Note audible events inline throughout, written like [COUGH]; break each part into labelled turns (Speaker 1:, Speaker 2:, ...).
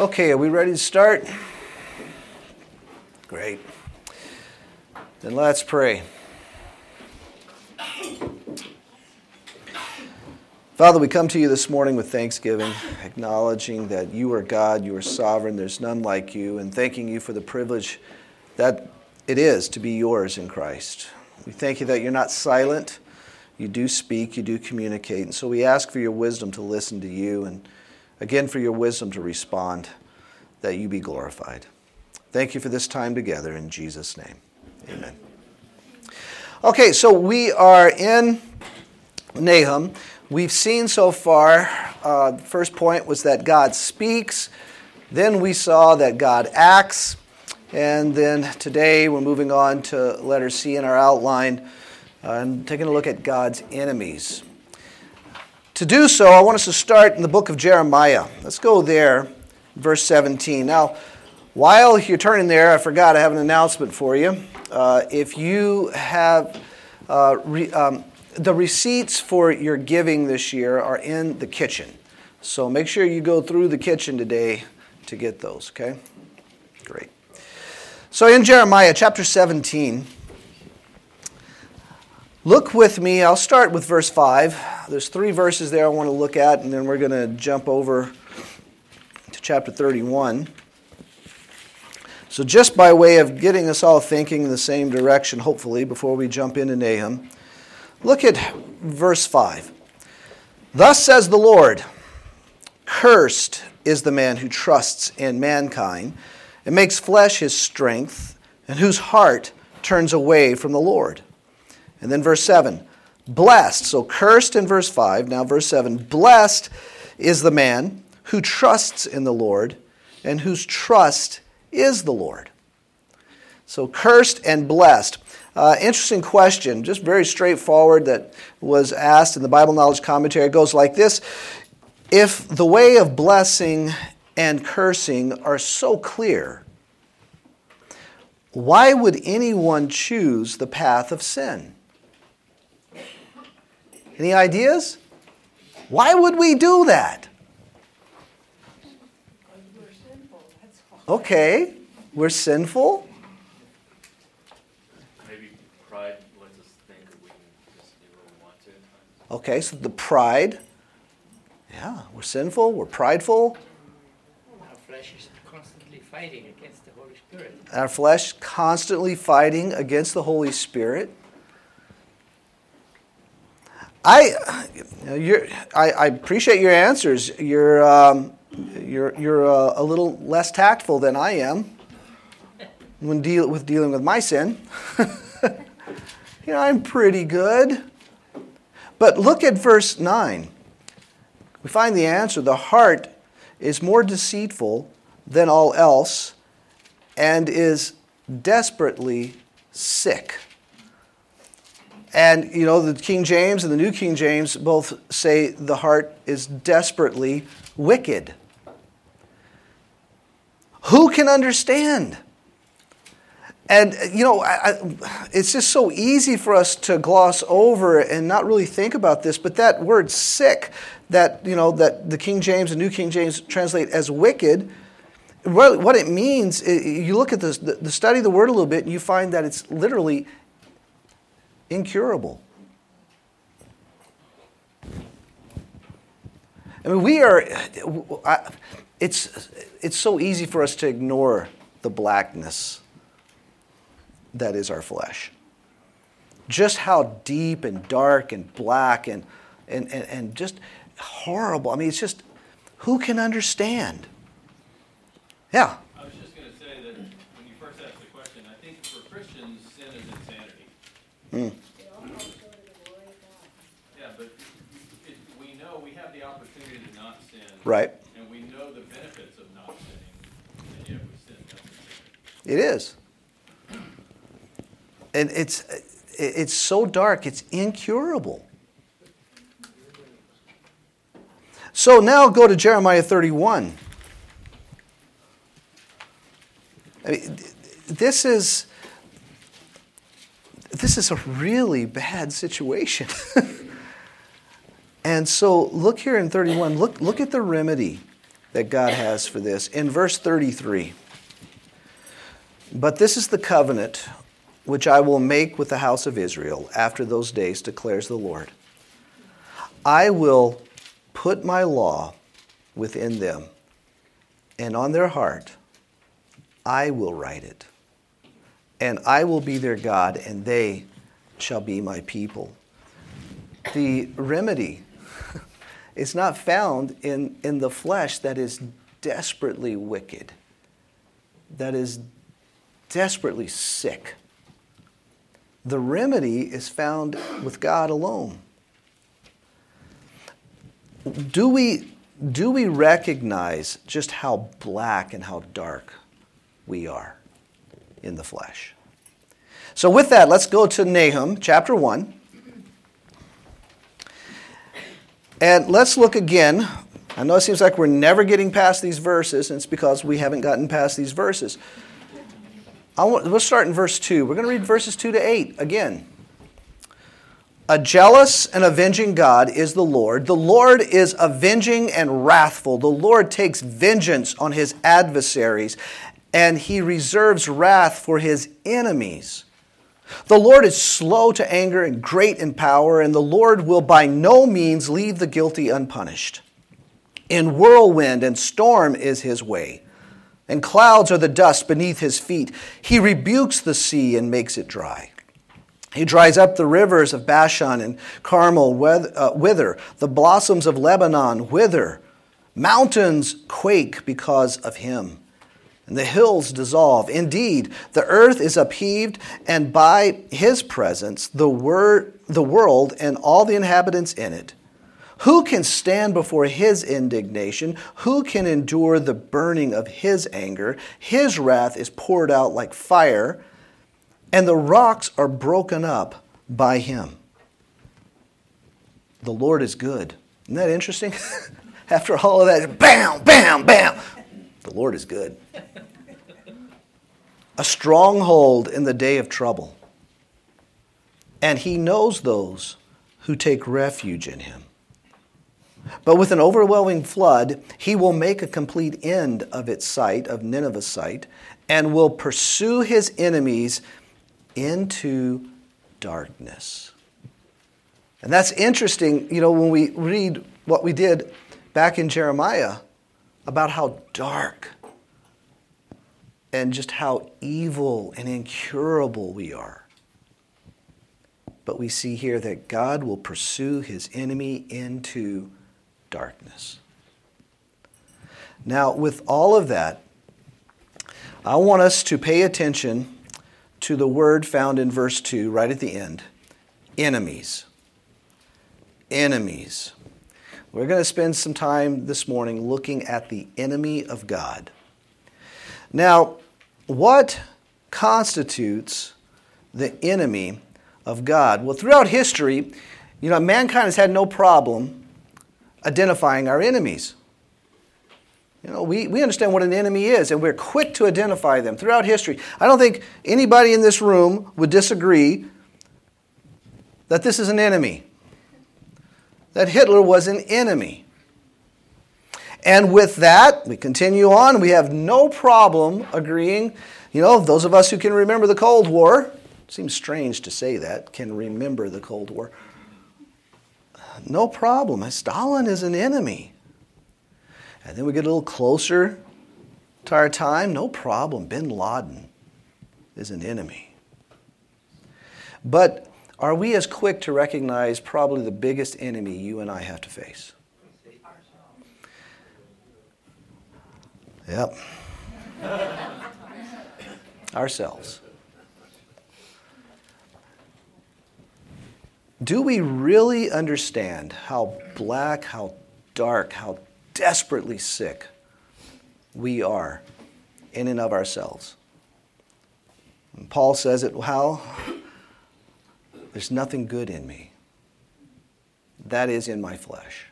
Speaker 1: Okay, are we ready to start? Great. Then let's pray. Father, we come to you this morning with thanksgiving, acknowledging that you are God, you are sovereign, there's none like you, and thanking you for the privilege that it is to be yours in Christ. We thank you that you're not silent, you do speak, you do communicate, and so we ask for your wisdom to listen to you and again for your wisdom to respond, that you be glorified. Thank you for this time together in Jesus' name. Amen. Okay, so we are in Nahum. We've seen so far, uh, the first point was that God speaks. Then we saw that God acts. And then today we're moving on to letter C in our outline uh, and taking a look at God's enemies. To do so, I want us to start in the book of Jeremiah. Let's go there, verse 17. Now, while you're turning there, I forgot I have an announcement for you. Uh, if you have uh, re, um, the receipts for your giving this year are in the kitchen. So make sure you go through the kitchen today to get those, okay? Great. So in Jeremiah chapter 17, Look with me, I'll start with verse 5. There's three verses there I want to look at, and then we're going to jump over to chapter 31. So, just by way of getting us all thinking in the same direction, hopefully, before we jump into Nahum, look at verse 5. Thus says the Lord Cursed is the man who trusts in mankind and makes flesh his strength, and whose heart turns away from the Lord. And then verse 7 Blessed, so cursed in verse 5, now verse 7 Blessed is the man who trusts in the Lord and whose trust is the Lord. So cursed and blessed. Uh, interesting question, just very straightforward, that was asked in the Bible Knowledge Commentary. It goes like this If the way of blessing and cursing are so clear, why would anyone choose the path of sin? Any ideas? Why would we do that? Okay, we're sinful.
Speaker 2: Maybe pride lets us think we can just do what we want to.
Speaker 1: Okay, so the pride. Yeah, we're sinful, we're prideful.
Speaker 3: Our flesh is constantly fighting against the Holy Spirit.
Speaker 1: Our flesh constantly fighting against the Holy Spirit. I, you're, I, I appreciate your answers. You're, um, you're, you're a, a, little less tactful than I am when deal, with dealing with my sin. [LAUGHS] you know, I'm pretty good. But look at verse 9. We find the answer. The heart is more deceitful than all else and is desperately sick. And, you know, the King James and the New King James both say the heart is desperately wicked. Who can understand? And, you know, I, I, it's just so easy for us to gloss over and not really think about this, but that word sick, that, you know, that the King James and New King James translate as wicked, what it means, you look at the study of the word a little bit, and you find that it's literally incurable. I mean, we are, it's, it's so easy for us to ignore the blackness that is our flesh. Just how deep and dark and black and, and, and, and just horrible. I mean, it's just, who can understand? Yeah.
Speaker 4: I was just going to say that when you first asked the question, I think for Christians, sin is insanity.
Speaker 1: Mm.
Speaker 4: Yeah, but it, we know we have the opportunity to not sin.
Speaker 1: Right.
Speaker 4: And we know the benefits of not sinning, and yet we sin. That's
Speaker 1: It is. And it's, it's so dark, it's incurable. So now go to Jeremiah 31. I mean, this is this is a really bad situation. [LAUGHS] and so look here in 31, look, look at the remedy. that God has for this. In verse 33, but this is the covenant which I will make with the house of Israel after those days, declares the Lord. I will put my law within them, and on their heart I will write it. And I will be their God, and they shall be my people. The remedy [LAUGHS] is not found in, in the flesh that is desperately wicked, that is desperately sick. The remedy is found with God alone. Do we, do we recognize just how black and how dark we are in the flesh? So, with that, let's go to Nahum chapter 1. And let's look again. I know it seems like we're never getting past these verses, and it's because we haven't gotten past these verses. I want, we'll start in verse 2. We're going to read verses 2 to 8 again. A jealous and avenging God is the Lord. The Lord is avenging and wrathful. The Lord takes vengeance on his adversaries, and he reserves wrath for his enemies. The Lord is slow to anger and great in power, and the Lord will by no means leave the guilty unpunished. In whirlwind and storm is his way and clouds are the dust beneath his feet. He rebukes the sea and makes it dry. He dries up the rivers of Bashan and Carmel uh, wither, the blossoms of Lebanon wither. Mountains quake because of him, and the hills dissolve. Indeed, the earth is upheaved, and by his presence, the, the world and all the inhabitants in it who can stand before his indignation? Who can endure the burning of his anger? His wrath is poured out like fire, and the rocks are broken up by him. The Lord is good. Isn't that interesting? [LAUGHS] After all of that, bam, bam, bam. The Lord is good. A stronghold in the day of trouble. And he knows those who take refuge in him. But with an overwhelming flood, he will make a complete end of its site, of Nineveh's site, and will pursue his enemies into darkness. And that's interesting, you know, when we read what we did back in Jeremiah about how dark and just how evil and incurable we are. But we see here that God will pursue his enemy into darkness. Now, with all of that, I want us to pay attention to the word found in verse 2, right at the end enemies. Enemies. We're going to spend some time this morning looking at the enemy of God. Now, what constitutes the enemy of God? Well, throughout history, you know, mankind has had no problem identifying our enemies. You know, we, we understand what an enemy is, and we're quick to identify them throughout history. I don't think anybody in this room would disagree that this is an enemy, that Hitler was an enemy. And with that, we continue on. We have no problem agreeing. You know, those of us who can remember the Cold War, seems strange to say that, can remember the Cold War no problem. Stalin is an enemy. And then we get a little closer to our time, no problem. Bin Laden is an enemy. But are we as quick to recognize probably the biggest enemy you and I have to face? Yep. [LAUGHS] Ourselves. Do we really understand how black, how dark, how desperately sick we are in and of ourselves? And Paul says it how? There's nothing good in me. That is in my flesh.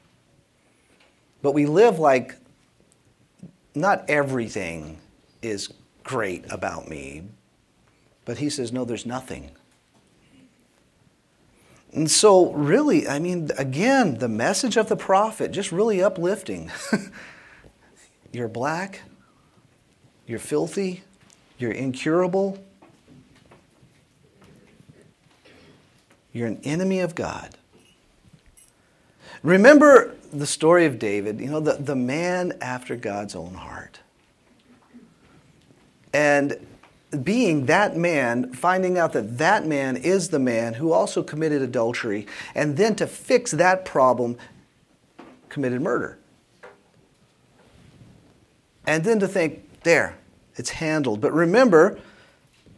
Speaker 1: But we live like not everything is great about me. But he says, no, there's nothing. And so, really, I mean, again, the message of the prophet, just really uplifting. [LAUGHS] you're black, you're filthy, you're incurable, you're an enemy of God. Remember the story of David, you know, the, the man after God's own heart. And being that man, finding out that that man is the man who also committed adultery, and then to fix that problem, committed murder. And then to think, there, it's handled. But remember,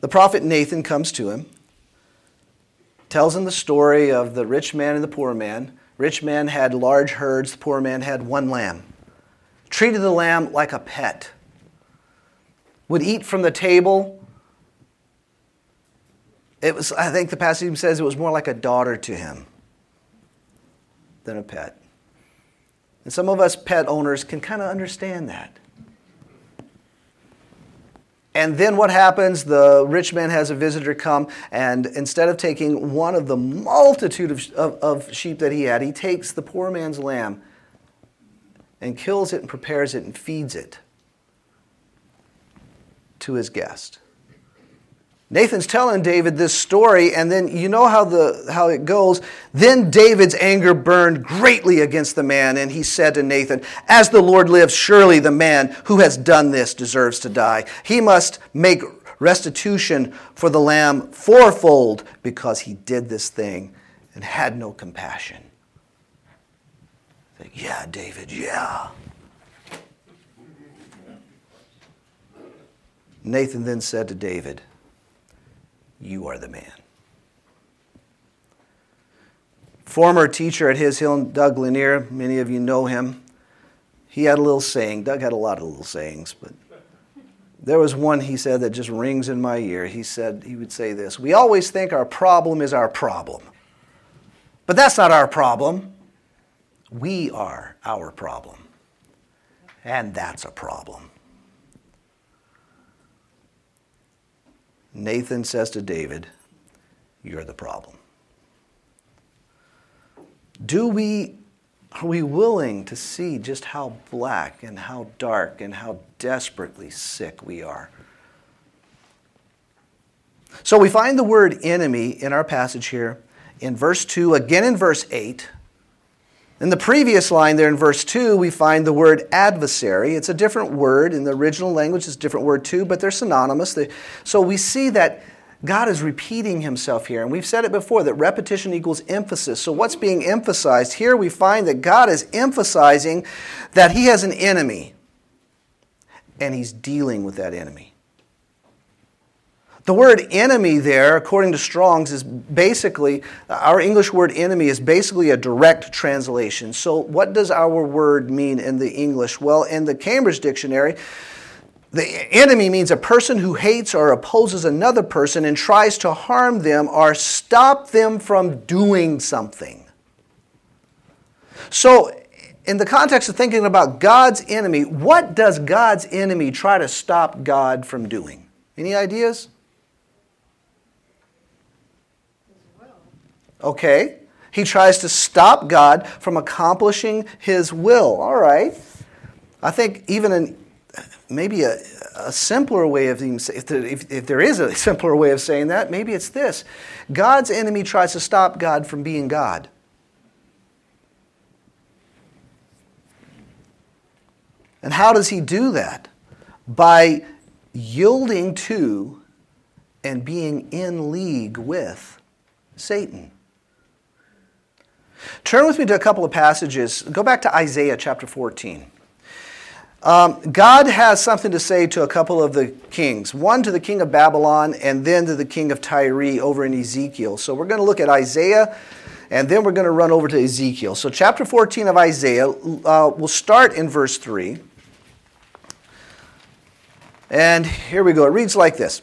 Speaker 1: the prophet Nathan comes to him, tells him the story of the rich man and the poor man. Rich man had large herds, the poor man had one lamb. Treated the lamb like a pet. Would eat from the table it was, I think the passage even says it was more like a daughter to him than a pet. And some of us pet owners can kind of understand that. And then what happens? The rich man has a visitor come, and instead of taking one of the multitude of, of, of, sheep that he had, he takes the poor man's lamb and kills it and prepares it and feeds it to his guest. Nathan's telling David this story, and then you know how, the, how it goes. Then David's anger burned greatly against the man, and he said to Nathan, As the Lord lives, surely the man who has done this deserves to die. He must make restitution for the lamb fourfold because he did this thing and had no compassion. Like, yeah, David, yeah. Nathan then said to David, you are the man. Former teacher at His Hill, Doug Lanier, many of you know him. He had a little saying. Doug had a lot of little sayings, but there was one he said that just rings in my ear. He said, he would say this We always think our problem is our problem. But that's not our problem. We are our problem. And that's a problem. Nathan says to David, You're the problem. Do we, are we willing to see just how black and how dark and how desperately sick we are? So we find the word enemy in our passage here in verse 2, again in verse 8. In the previous line there in verse 2, we find the word adversary. It's a different word. In the original language, it's a different word too, but they're synonymous. So we see that God is repeating himself here. And we've said it before that repetition equals emphasis. So what's being emphasized? Here we find that God is emphasizing that he has an enemy, and he's dealing with that enemy. The word enemy there, according to Strong's, is basically, our English word enemy is basically a direct translation. So, what does our word mean in the English? Well, in the Cambridge Dictionary, the enemy means a person who hates or opposes another person and tries to harm them or stop them from doing something. So, in the context of thinking about God's enemy, what does God's enemy try to stop God from doing? Any ideas? Okay? He tries to stop God from accomplishing his will. All right. I think even in maybe a, a simpler way of if if, if there is a [LAUGHS] simpler way of saying that, maybe it's this God's enemy tries to stop God from being God. And how does he do that? By yielding to and being in league with Satan. Turn with me to a couple of passages. Go back to Isaiah chapter 14. Um, God has something to say to a couple of the kings, one to the king of Babylon and then to the king of Tyre over in Ezekiel. So we're going to look at Isaiah and then we're going to run over to Ezekiel. So, chapter 14 of Isaiah, uh, we'll start in verse 3. And here we go. It reads like this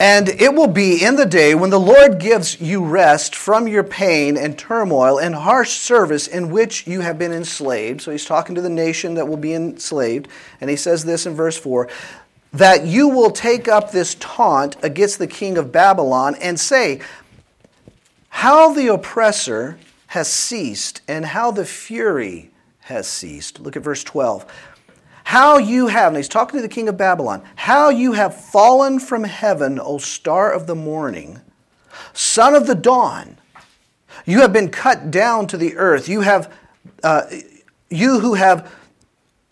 Speaker 1: and it will be in the day when the Lord gives you rest from your pain and turmoil and harsh service in which you have been enslaved. So he's talking to the nation that will be enslaved. And he says this in verse 4 that you will take up this taunt against the king of Babylon and say, How the oppressor has ceased and how the fury has ceased. Look at verse 12. How you have, and he's talking to the king of Babylon, how you have fallen from heaven, O star of the morning, son of the dawn. You have been cut down to the earth. You have, uh, you who have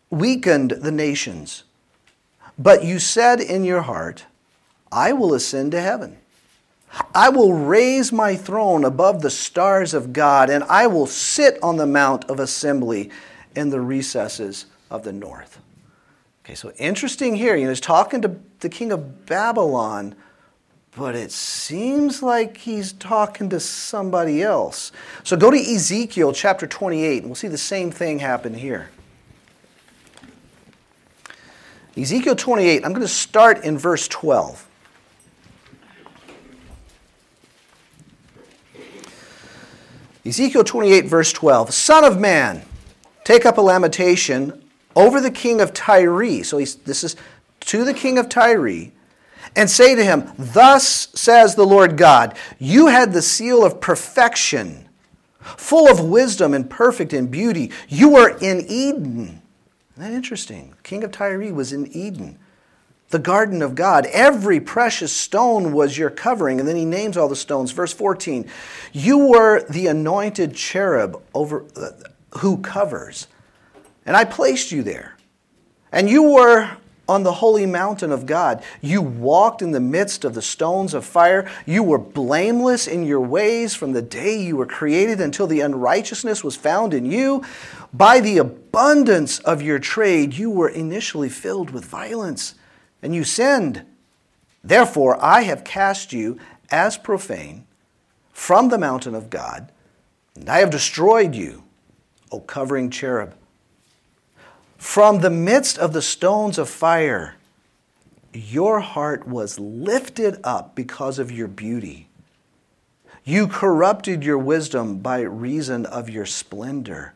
Speaker 1: weakened the nations. But you said in your heart, I will ascend to heaven. I will raise my throne above the stars of God, and I will sit on the mount of assembly in the recesses of the north. Okay, so interesting here. You know, he's talking to the king of Babylon, but it seems like he's talking to somebody else. So go to Ezekiel chapter 28, and we'll see the same thing happen here. Ezekiel 28, I'm going to start in verse 12. Ezekiel 28, verse 12. Son of man, take up a lamentation over the king of Tyre. So he's, this is to the king of Tyre. And say to him, Thus says the Lord God, you had the seal of perfection, full of wisdom and perfect in beauty. You were in Eden. Isn't that interesting? King of Tyre was in Eden the garden of God. Every precious stone was your covering. And then he names all the stones. Verse 14 You were the anointed cherub over, uh, who covers, and I placed you there. And you were on the holy mountain of God. You walked in the midst of the stones of fire. You were blameless in your ways from the day you were created until the unrighteousness was found in you. By the abundance of your trade, you were initially filled with violence and you sinned. Therefore, I have cast you as profane from the mountain of God, and I have destroyed you, O covering cherub. From the midst of the stones of fire, your heart was lifted up because of your beauty. You corrupted your wisdom by reason of your splendor.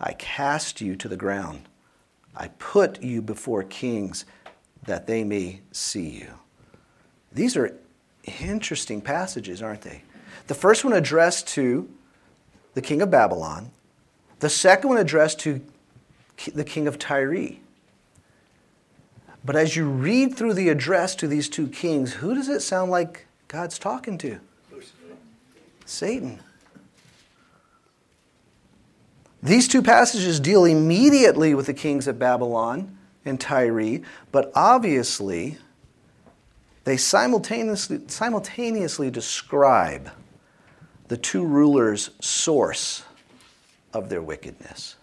Speaker 1: I cast you to the ground. I put you before kings that they may see you. These are interesting passages, aren't they? The first one addressed to the king of Babylon, the second one addressed to the king of Tyre. But as you read through the address to these two kings, who does it sound like God's talking to? Satan. These two passages deal immediately with the kings of Babylon and Tyre, but obviously they simultaneously, simultaneously describe the two rulers' source of their wickedness.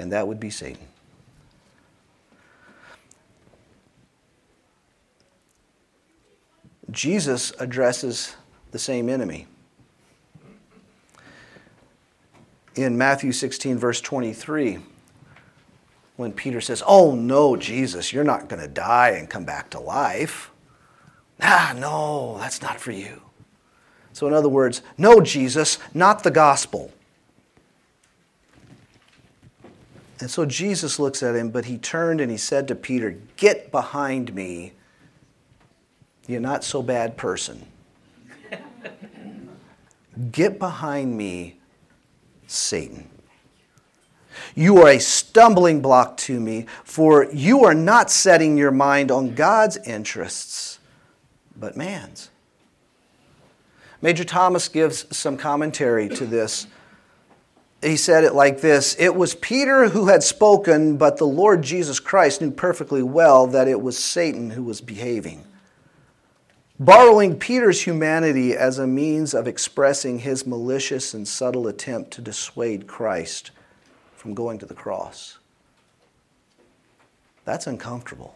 Speaker 1: And that would be Satan. Jesus addresses the same enemy. In Matthew 16, verse 23, when Peter says, Oh, no, Jesus, you're not going to die and come back to life. Ah, no, that's not for you. So, in other words, no, Jesus, not the gospel. And so Jesus looks at him, but he turned and he said to Peter, Get behind me. You're not so bad person. Get behind me, Satan. You are a stumbling block to me, for you are not setting your mind on God's interests, but man's. Major Thomas gives some commentary to this. He said it like this It was Peter who had spoken, but the Lord Jesus Christ knew perfectly well that it was Satan who was behaving. Borrowing Peter's humanity as a means of expressing his malicious and subtle attempt to dissuade Christ from going to the cross. That's uncomfortable.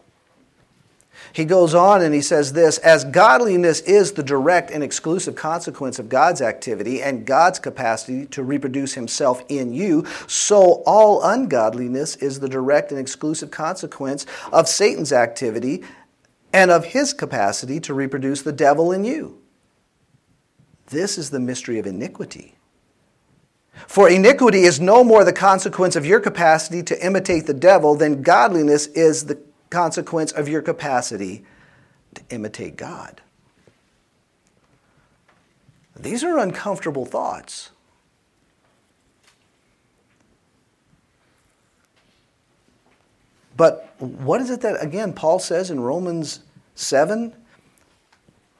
Speaker 1: He goes on and he says this As godliness is the direct and exclusive consequence of God's activity and God's capacity to reproduce himself in you, so all ungodliness is the direct and exclusive consequence of Satan's activity and of his capacity to reproduce the devil in you. This is the mystery of iniquity. For iniquity is no more the consequence of your capacity to imitate the devil than godliness is the consequence of your capacity to imitate God. These are uncomfortable thoughts. But what is it that, again, Paul says in Romans 7?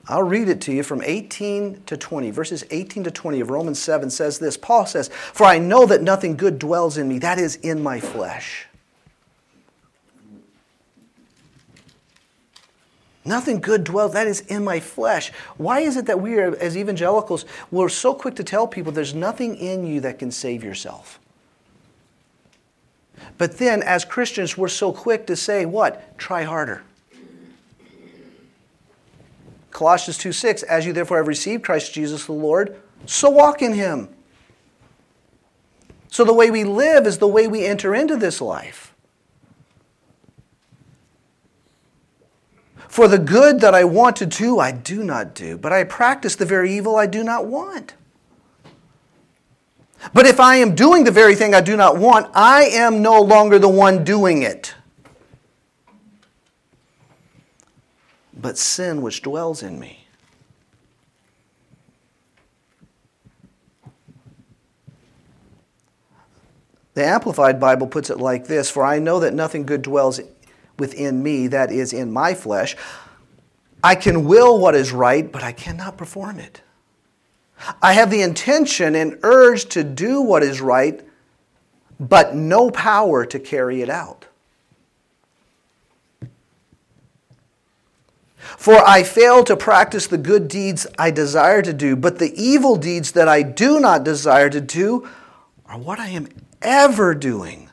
Speaker 1: I'll read it to you from 18 to 20. Verses 18 to 20 of Romans 7 says this Paul says, For I know that nothing good dwells in me, that is, in my flesh. Nothing good dwells, that is in my flesh. Why is it that we are, as evangelicals, we're so quick to tell people there's nothing in you that can save yourself? But then, as Christians, we're so quick to say, what? Try harder. Colossians 2 6, as you therefore have received Christ Jesus the Lord, so walk in him. So the way we live is the way we enter into this life. For the good that I want to do, I do not do, but I practice the very evil I do not want. But if I am doing the very thing I do not want, I am no longer the one doing it. but sin which dwells in me. The Amplified Bible puts it like this For I know that nothing good dwells within me, that is, in my flesh. I can will what is right, but I cannot perform it. I have the intention and urge to do what is right, but no power to carry it out. For I fail to practice the good deeds I desire to do, but the evil deeds that I do not desire to do are what I am ever doing.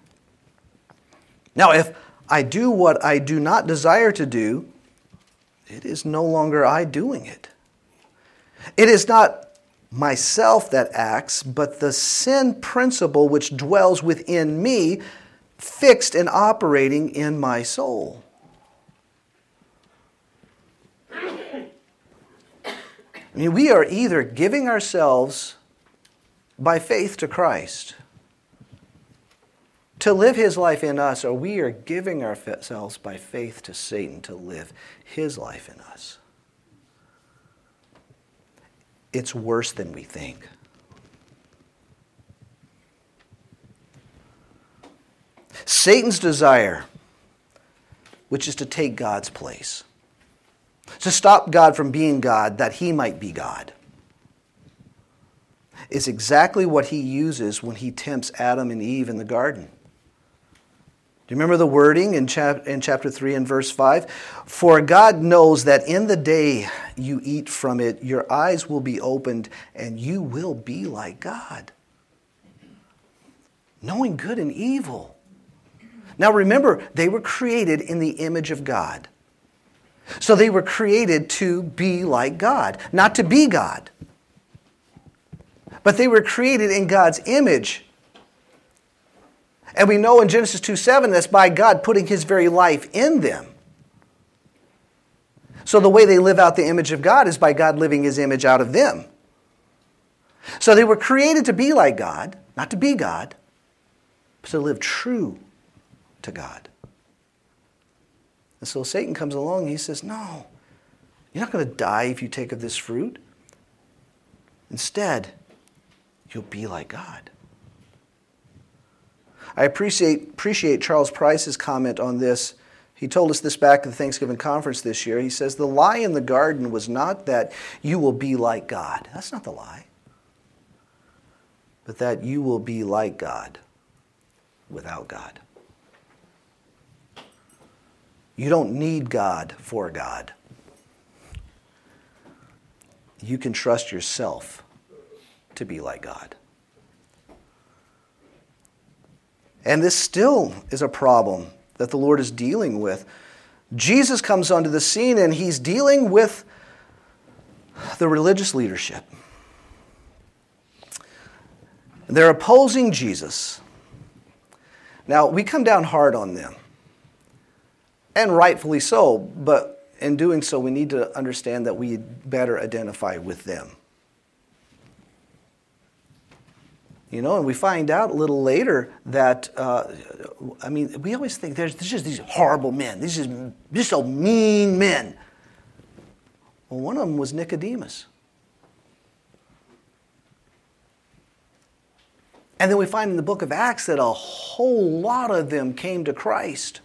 Speaker 1: Now, if I do what I do not desire to do, it is no longer I doing it. It is not myself that acts, but the sin principle which dwells within me, fixed and operating in my soul. I mean, we are either giving ourselves by faith to Christ to live his life in us, or we are giving ourselves by faith to Satan to live his life in us. It's worse than we think. Satan's desire, which is to take God's place to stop God from being God that he might be God, is exactly what he uses when he tempts Adam and Eve in the garden. Remember the wording in, chap- in chapter 3 and verse 5? For God knows that in the day you eat from it, your eyes will be opened and you will be like God, knowing good and evil. Now remember, they were created in the image of God. So they were created to be like God, not to be God. But they were created in God's image. And we know in Genesis 2 7 that's by God putting his very life in them. So the way they live out the image of God is by God living his image out of them. So they were created to be like God, not to be God, but to live true to God. And so Satan comes along and he says, No, you're not going to die if you take of this fruit. Instead, you'll be like God. I appreciate, appreciate Charles Price's comment on this. He told us this back at the Thanksgiving conference this year. He says, The lie in the garden was not that you will be like God. That's not the lie. But that you will be like God without God. You don't need God for God. You can trust yourself to be like God. And this still is a problem that the Lord is dealing with. Jesus comes onto the scene and he's dealing with the religious leadership. They're opposing Jesus. Now, we come down hard on them and rightfully so, but in doing so, we need to understand that we better identify with them. You know, and we find out a little later that, uh, I mean, we always think there's, there's just these horrible men, these just, just so mean men. Well, one of them was Nicodemus. And then we find in the book of Acts that a whole lot of them came to Christ.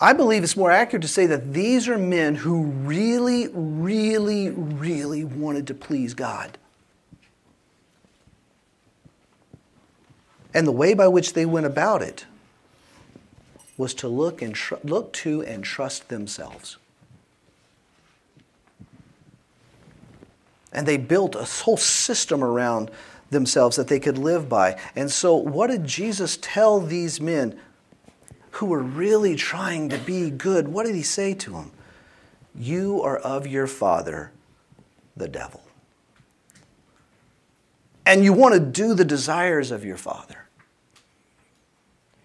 Speaker 1: I believe it's more accurate to say that these are men who really, really, really wanted to please God. And the way by which they went about it was to look, and tr- look to and trust themselves. And they built a whole system around themselves that they could live by. And so, what did Jesus tell these men who were really trying to be good? What did he say to them? You are of your father, the devil. And you want to do the desires of your father.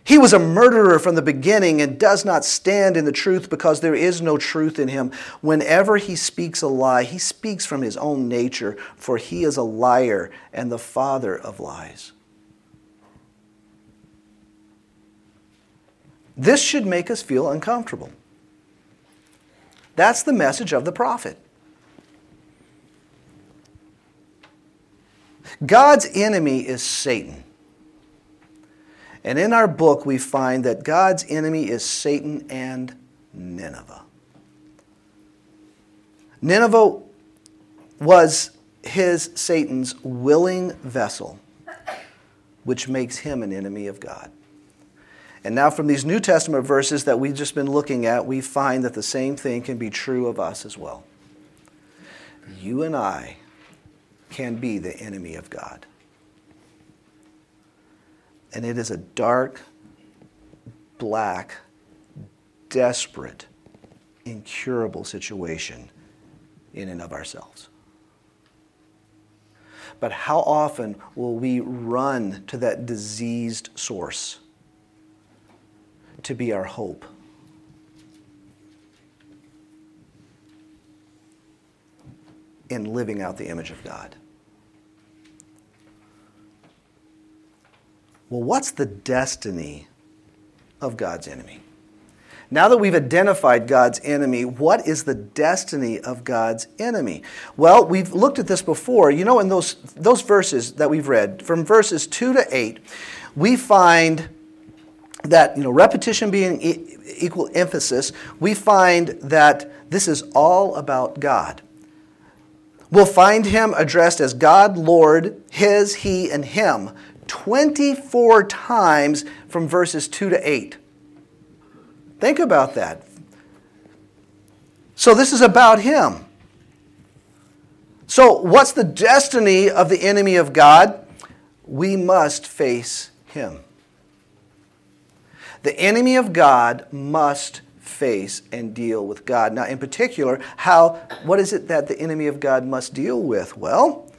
Speaker 1: He was a murderer from the beginning and does not stand in the truth because there is no truth in him. Whenever he speaks a lie, he speaks from his own nature, for he is a liar and the father of lies. This should make us feel uncomfortable. That's the message of the prophet. God's enemy is Satan. And in our book, we find that God's enemy is Satan and Nineveh. Nineveh was his, Satan's, willing vessel, which makes him an enemy of God. And now, from these New Testament verses that we've just been looking at, we find that the same thing can be true of us as well. You and I can be the enemy of God. And it is a dark, black, desperate, incurable situation in and of ourselves. But how often will we run to that diseased source to be our hope? In living out the image of God. Well, what's the destiny of God's enemy? Now that we've identified God's enemy, what is the destiny of God's enemy? Well, we've looked at this before. You know, in those, those verses that we've read, from verses 2 to 8, we find that, you know, repetition being e- equal emphasis, we find that this is all about God. We'll find him addressed as God, Lord, his, he, and him 24 times from verses 2 to 8. Think about that. So, this is about him. So, what's the destiny of the enemy of God? We must face him. The enemy of God must face and deal with God. Now, in particular, how what is it that the enemy of God must deal with? Well,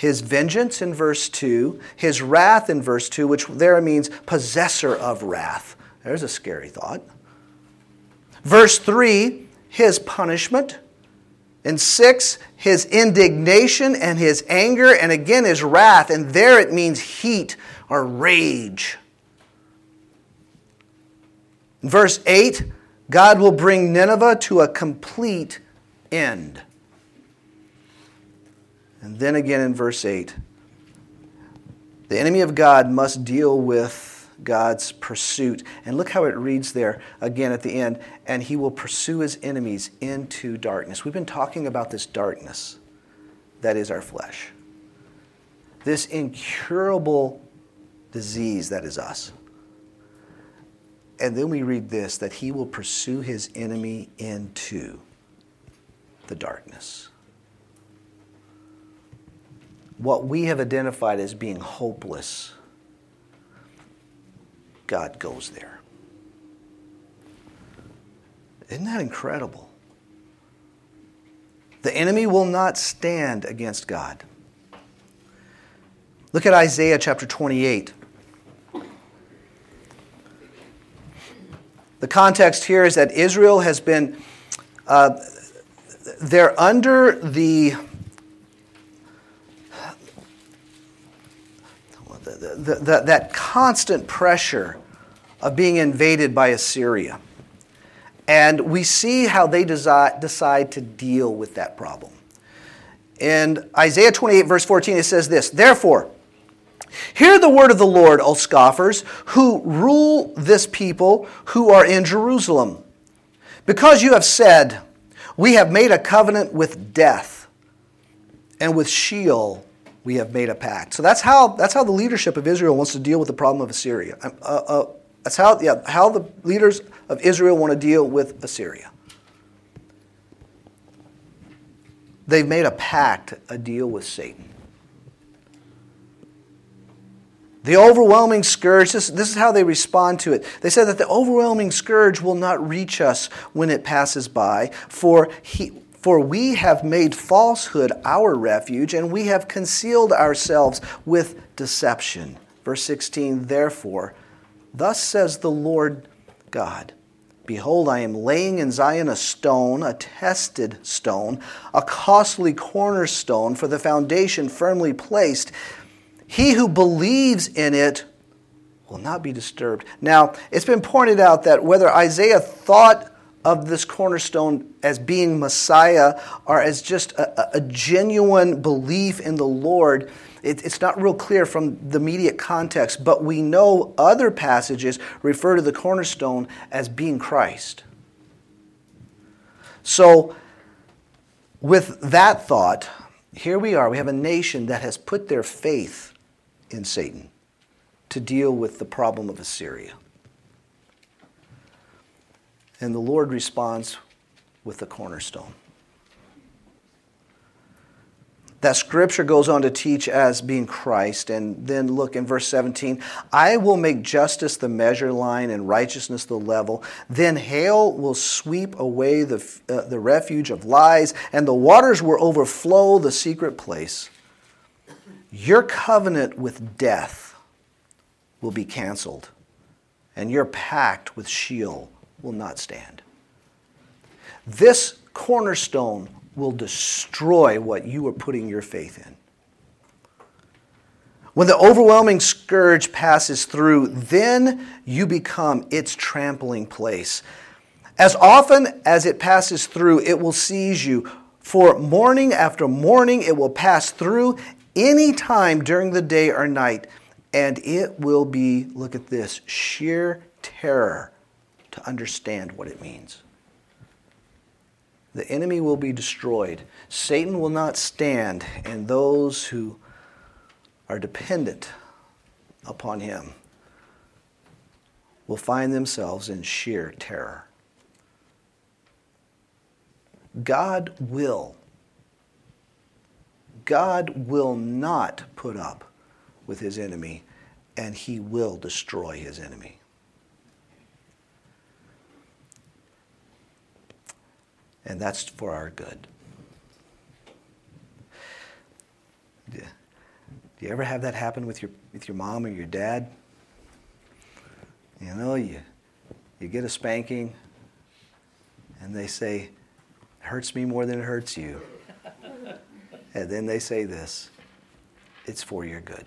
Speaker 1: his vengeance in verse 2, his wrath in verse 2, which there means possessor of wrath. There's a scary thought. Verse 3, his punishment. And 6, his indignation and his anger, and again his wrath, and there it means heat or rage. Verse 8, God will bring Nineveh to a complete end. And then again in verse 8, the enemy of God must deal with God's pursuit. And look how it reads there again at the end. And he will pursue his enemies into darkness. We've been talking about this darkness that is our flesh, this incurable disease that is us. And then we read this that he will pursue his enemy into the darkness what we have identified as being hopeless, God goes there. Isn't that incredible? The enemy will not stand against God. Look at Isaiah chapter 28. The context here is that Israel has been, uh, they're under the the, the, that constant pressure of being invaded by Assyria. And we see how they desi- decide to deal with that problem. In Isaiah 28, verse 14, it says this Therefore, hear the word of the Lord, O scoffers, who rule this people who are in Jerusalem. Because you have said, We have made a covenant with death, and with Sheol we have made a pact. So that's how, that's how the leadership of Israel wants to deal with the problem of Assyria. Uh, uh, that's how, yeah, how the leaders of Israel want to deal with Assyria. They've made a pact, a deal with Satan. The overwhelming scourge, this, this, is how they respond to it. They said that the overwhelming scourge will not reach us when it passes by, for, he, for we have made falsehood our refuge, and we have concealed ourselves with deception. Verse 16, therefore, thus says the Lord God Behold, I am laying in Zion a stone, a tested stone, a costly cornerstone for the foundation firmly placed. He who believes in it will not be disturbed. Now, it's been pointed out that whether Isaiah thought of this cornerstone as being Messiah or as just a, a genuine belief in the Lord, it, it's not real clear from the immediate context, but we know other passages refer to the cornerstone as being Christ. So, with that thought, here we are. We have a nation that has put their faith in Satan to deal with the problem of Assyria. And the Lord responds with the cornerstone. That scripture goes on to teach as being Christ. And then look in verse 17 I will make justice the measure line and righteousness the level. Then hail will sweep away the, uh, the refuge of lies, and the waters will overflow the secret place. Your covenant with death will be canceled, and your pact with Sheol will not stand. This cornerstone will destroy what you are putting your faith in. When the overwhelming scourge passes through, then you become its trampling place. As often as it passes through, it will seize you. For morning after morning, it will pass through any time during the day or night, and it will be, look at this, sheer terror to understand what it means. The enemy will be destroyed. Satan will not stand, and those who are dependent upon him will find themselves in sheer terror. God will God will not put up with his enemy, and he will destroy his enemy. And that's for our good. Do you ever have that happen with your, with your mom or your dad? You know, you, you get a spanking, and they say, it hurts me more than it hurts you. [LAUGHS] And then they say this it's for your good.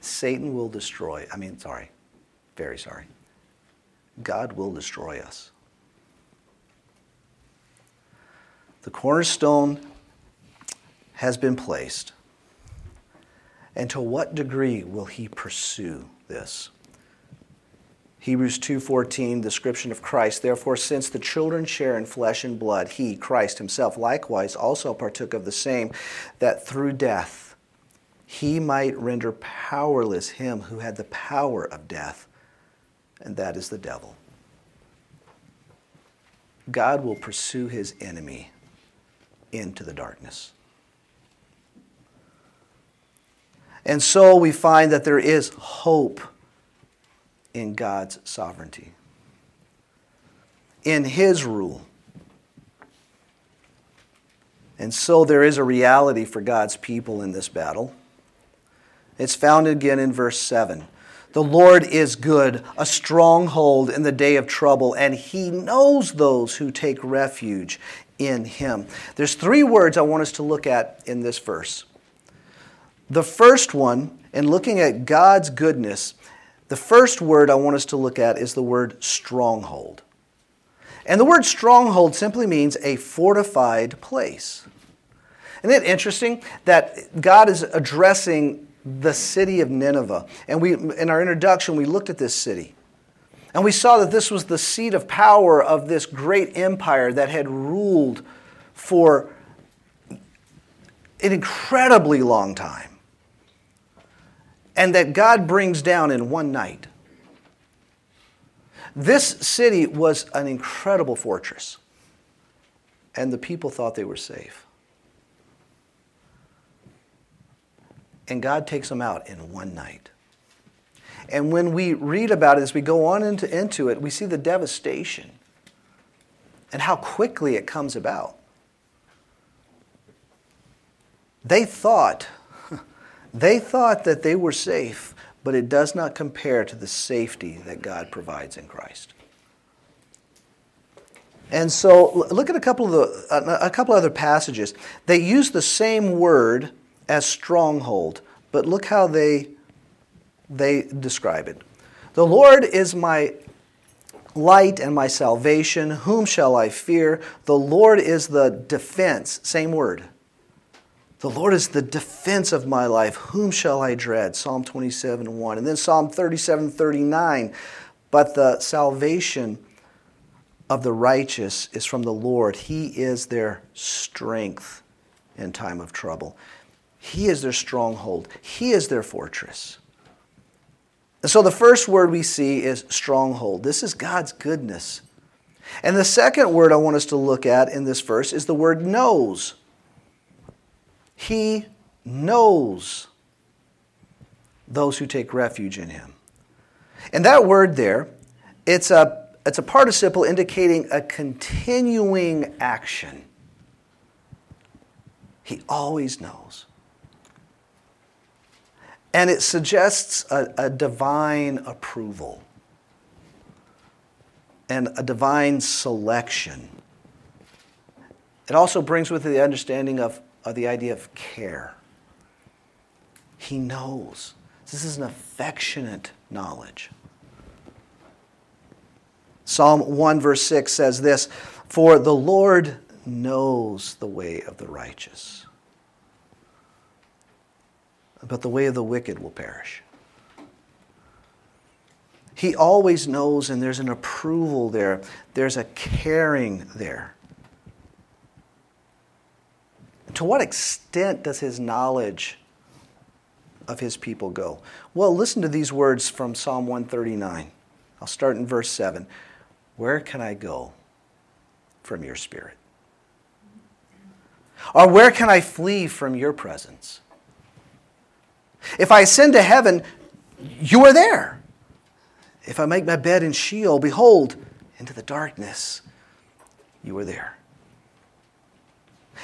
Speaker 1: Satan will destroy, I mean, sorry, very sorry. God will destroy us. The cornerstone has been placed. And to what degree will he pursue this? Hebrews 2:14 description of Christ therefore since the children share in flesh and blood he Christ himself likewise also partook of the same that through death he might render powerless him who had the power of death and that is the devil God will pursue his enemy into the darkness and so we find that there is hope in God's sovereignty, in His rule. And so there is a reality for God's people in this battle. It's found again in verse 7. The Lord is good, a stronghold in the day of trouble, and He knows those who take refuge in Him. There's three words I want us to look at in this verse. The first one, in looking at God's goodness, the first word I want us to look at is the word stronghold. And the word stronghold simply means a fortified place. Isn't it interesting that God is addressing the city of Nineveh? And we, in our introduction, we looked at this city. And we saw that this was the seat of power of this great empire that had ruled for an incredibly long time. And that God brings down in one night. This city was an incredible fortress, and the people thought they were safe. And God takes them out in one night. And when we read about it, as we go on into, into it, we see the devastation and how quickly it comes about. They thought, [LAUGHS] they thought that they were safe, but it does not compare to the safety that God provides in Christ. And so look at a couple of the, a couple other passages. They use the same word as stronghold, but look how they they describe it. The Lord is my light and my salvation. Whom shall I fear? The Lord is the defense. Same word. The Lord is the defense of my life. Whom shall I dread? Psalm 27 1. And then Psalm 37 39. But the salvation of the righteous is from the Lord. He is their strength in time of trouble. He is their stronghold. He is their fortress. And so the first word we see is stronghold. This is God's goodness. And the second word I want us to look at in this verse is the word knows. He knows those who take refuge in him. And that word there, it's a, it's a participle indicating a continuing action. He always knows. And it suggests a, a divine approval and a divine selection. It also brings with it the understanding of, of the idea of care. He knows. This is an affectionate knowledge. Psalm 1, verse 6 says this For the Lord knows the way of the righteous but the way of the wicked will perish. He always knows, and there's an approval there, there's a caring there. To what extent does his knowledge of his people go? Well, listen to these words from Psalm 139. I'll start in verse 7. Where can I go from your spirit? Or where can I flee from your presence? If I ascend to heaven, you are there. If I make my bed in Sheol, behold, into the darkness, you are there.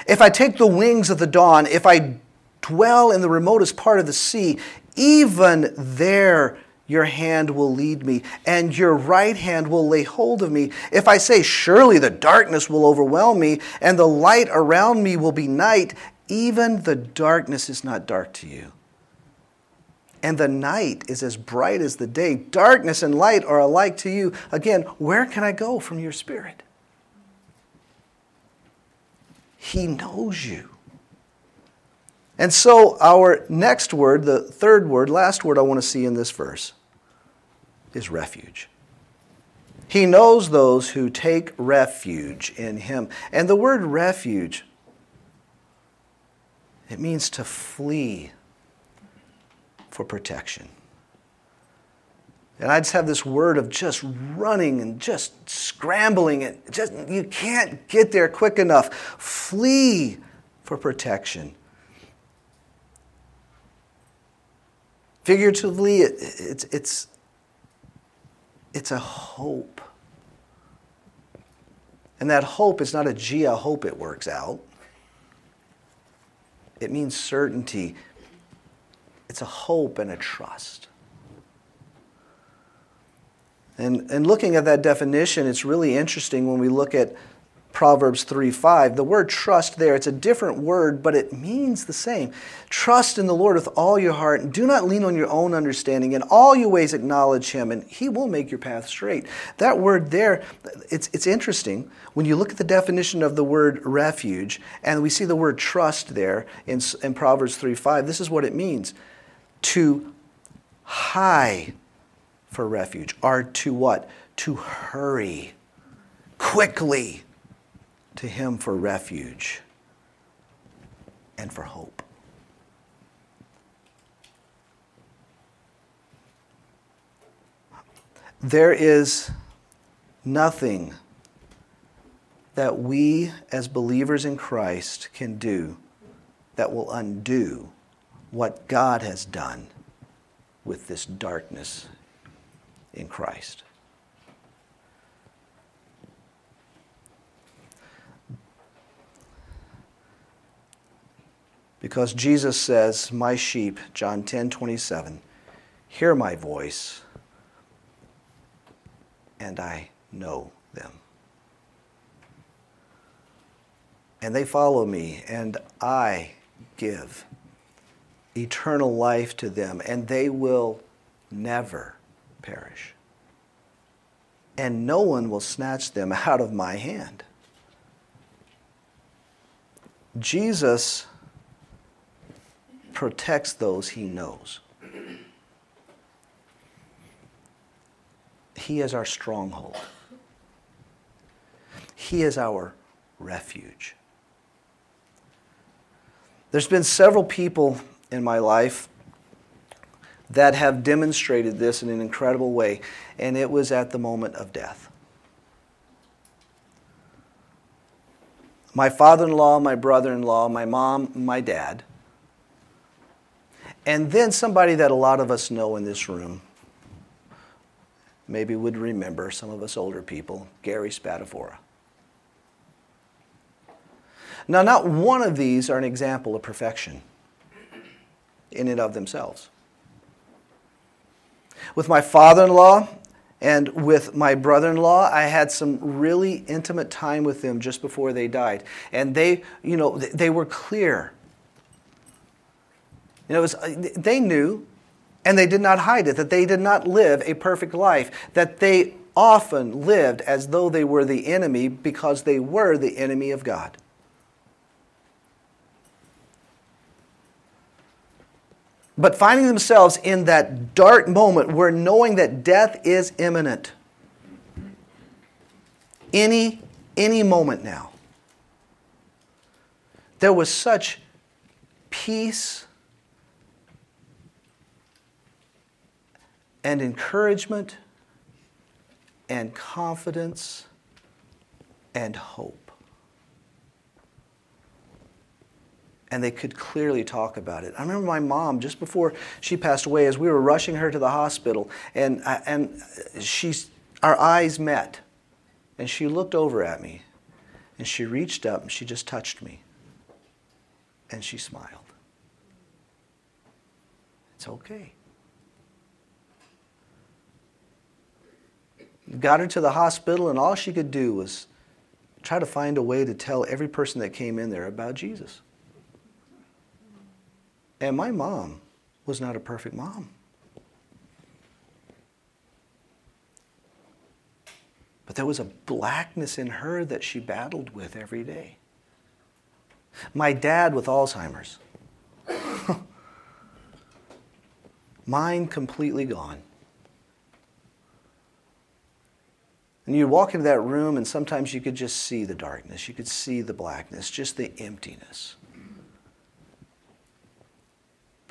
Speaker 1: If I take the wings of the dawn, if I dwell in the remotest part of the sea, even there your hand will lead me, and your right hand will lay hold of me. If I say, Surely the darkness will overwhelm me, and the light around me will be night, even the darkness is not dark to you and the night is as bright as the day. Darkness and light are alike to you. Again, where can I go from your spirit? He knows you. And so, our next word, the third word, last word I want to see in this verse, is refuge. He knows those who take refuge in him. And the word refuge, it means to flee for protection. And I just have this word of just running and just scrambling and just you can't get there quick enough. Flee for protection. Figuratively, it, it's, it's, it's a hope. And that hope is not a gee, I hope it works out. It means certainty. It's a hope and a trust. And, and looking at that definition, it's really interesting when we look at Proverbs 3 5. The word trust there, it's a different word, but it means the same. Trust in the Lord with all your heart, and do not lean on your own understanding. In all your ways, acknowledge Him, and He will make your path straight. That word there, it's, it's interesting. When you look at the definition of the word refuge, and we see the word trust there in, in Proverbs 3 5, this is what it means to high for refuge, are to what? To hurry quickly to Him for refuge and for hope. There is nothing that we as believers in Christ can do that will undo what God has done with this darkness in Christ. Because Jesus says, My sheep, John 10 27, hear my voice, and I know them. And they follow me, and I give eternal life to them, and they will never perish. And no one will snatch them [LAUGHS] out of my hand. Jesus protects those he knows. He is our stronghold. He is our refuge. There's been several people in my life that have demonstrated this in an incredible way, and it was at the moment of death. My father in law, my brother in law, my mom, my dad and then somebody that a lot of us know in this room, maybe would remember, some of us older people, Gary Spatafora. Now, not one of these are an example of perfection in and of themselves. With my father in law and with my brother in law, I had some really intimate time with them just before they died. And they, you know, they were clear you know, was, uh, they knew, and they did not hide it, that they did not live a perfect life, that they often lived as though they were the enemy because they were the enemy of God. But finding themselves in that dark moment where knowing that death is imminent. Any, any moment now. There was such peace and encouragement and confidence and hope. And they could clearly talk about it. I remember my mom, just before she passed away, as we were rushing her to the hospital, and, uh, and she's, our eyes met. And she looked over at me, and she reached up, and she just touched me. And she smiled. It's okay. got her to the hospital, and all she could do was try to find a way to tell every person that came in there about Jesus. And my mom was not a perfect mom. But there was a blackness in her that she battled with every day. My dad with Alzheimer's. [LAUGHS] Mine completely gone. And you'd walk into that room, and sometimes you could just see the darkness. You could see the blackness, just the emptiness.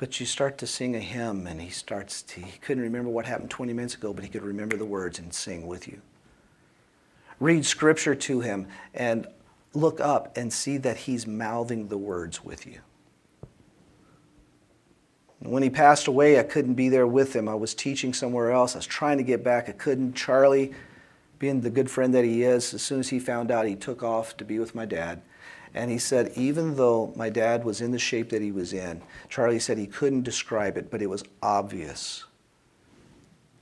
Speaker 1: But you start to sing a hymn, and he starts to, he couldn't remember what happened 20 minutes ago, but he could remember the words and sing with you. Read scripture to him and look up and see that he's mouthing the words with you. When he passed away, I couldn't be there with him. I was teaching somewhere else. I was trying to get back. I couldn't. Charlie being the good friend that he is, as soon as he found out, he took off to be with my dad. And he said, even though my dad was in the shape that he was in, Charlie said he couldn't describe it, but it was obvious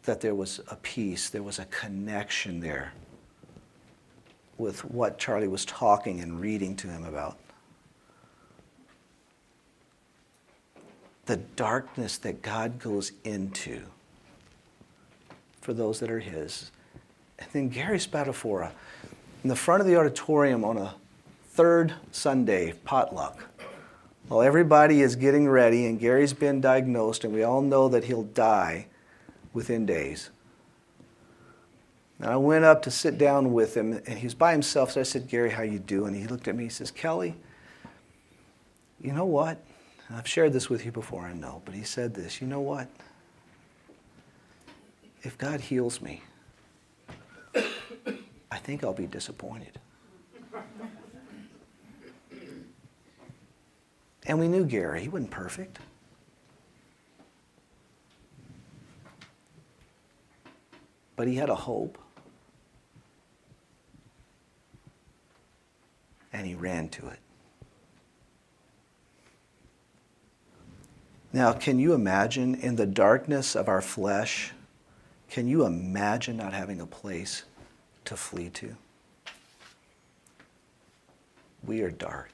Speaker 1: that there was a peace, there was a connection there with what Charlie was talking and reading to him about. The darkness that God goes into for those that are His and then Gary Spatafora in the front of the auditorium on a third Sunday potluck. While everybody is getting ready, and Gary's been diagnosed, and we all know that he'll die within days. And I went up to sit down with him, and he was by himself. So I said, Gary, how you doing? And he looked at me. He says, Kelly, you know what? I've shared this with you before, I know, but he said this. You know what? If God heals me, [COUGHS] I think I'll be disappointed. And we knew Gary. He wasn't perfect. But he had a hope. And he ran to it. Now, can you imagine in the darkness of our flesh? Can you imagine not having a place to flee to? We are dark.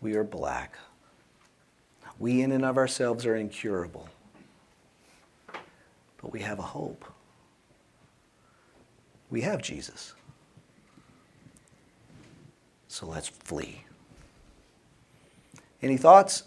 Speaker 1: We are black. We, in and of ourselves, are incurable. But we have a hope. We have Jesus. So let's flee. Any thoughts?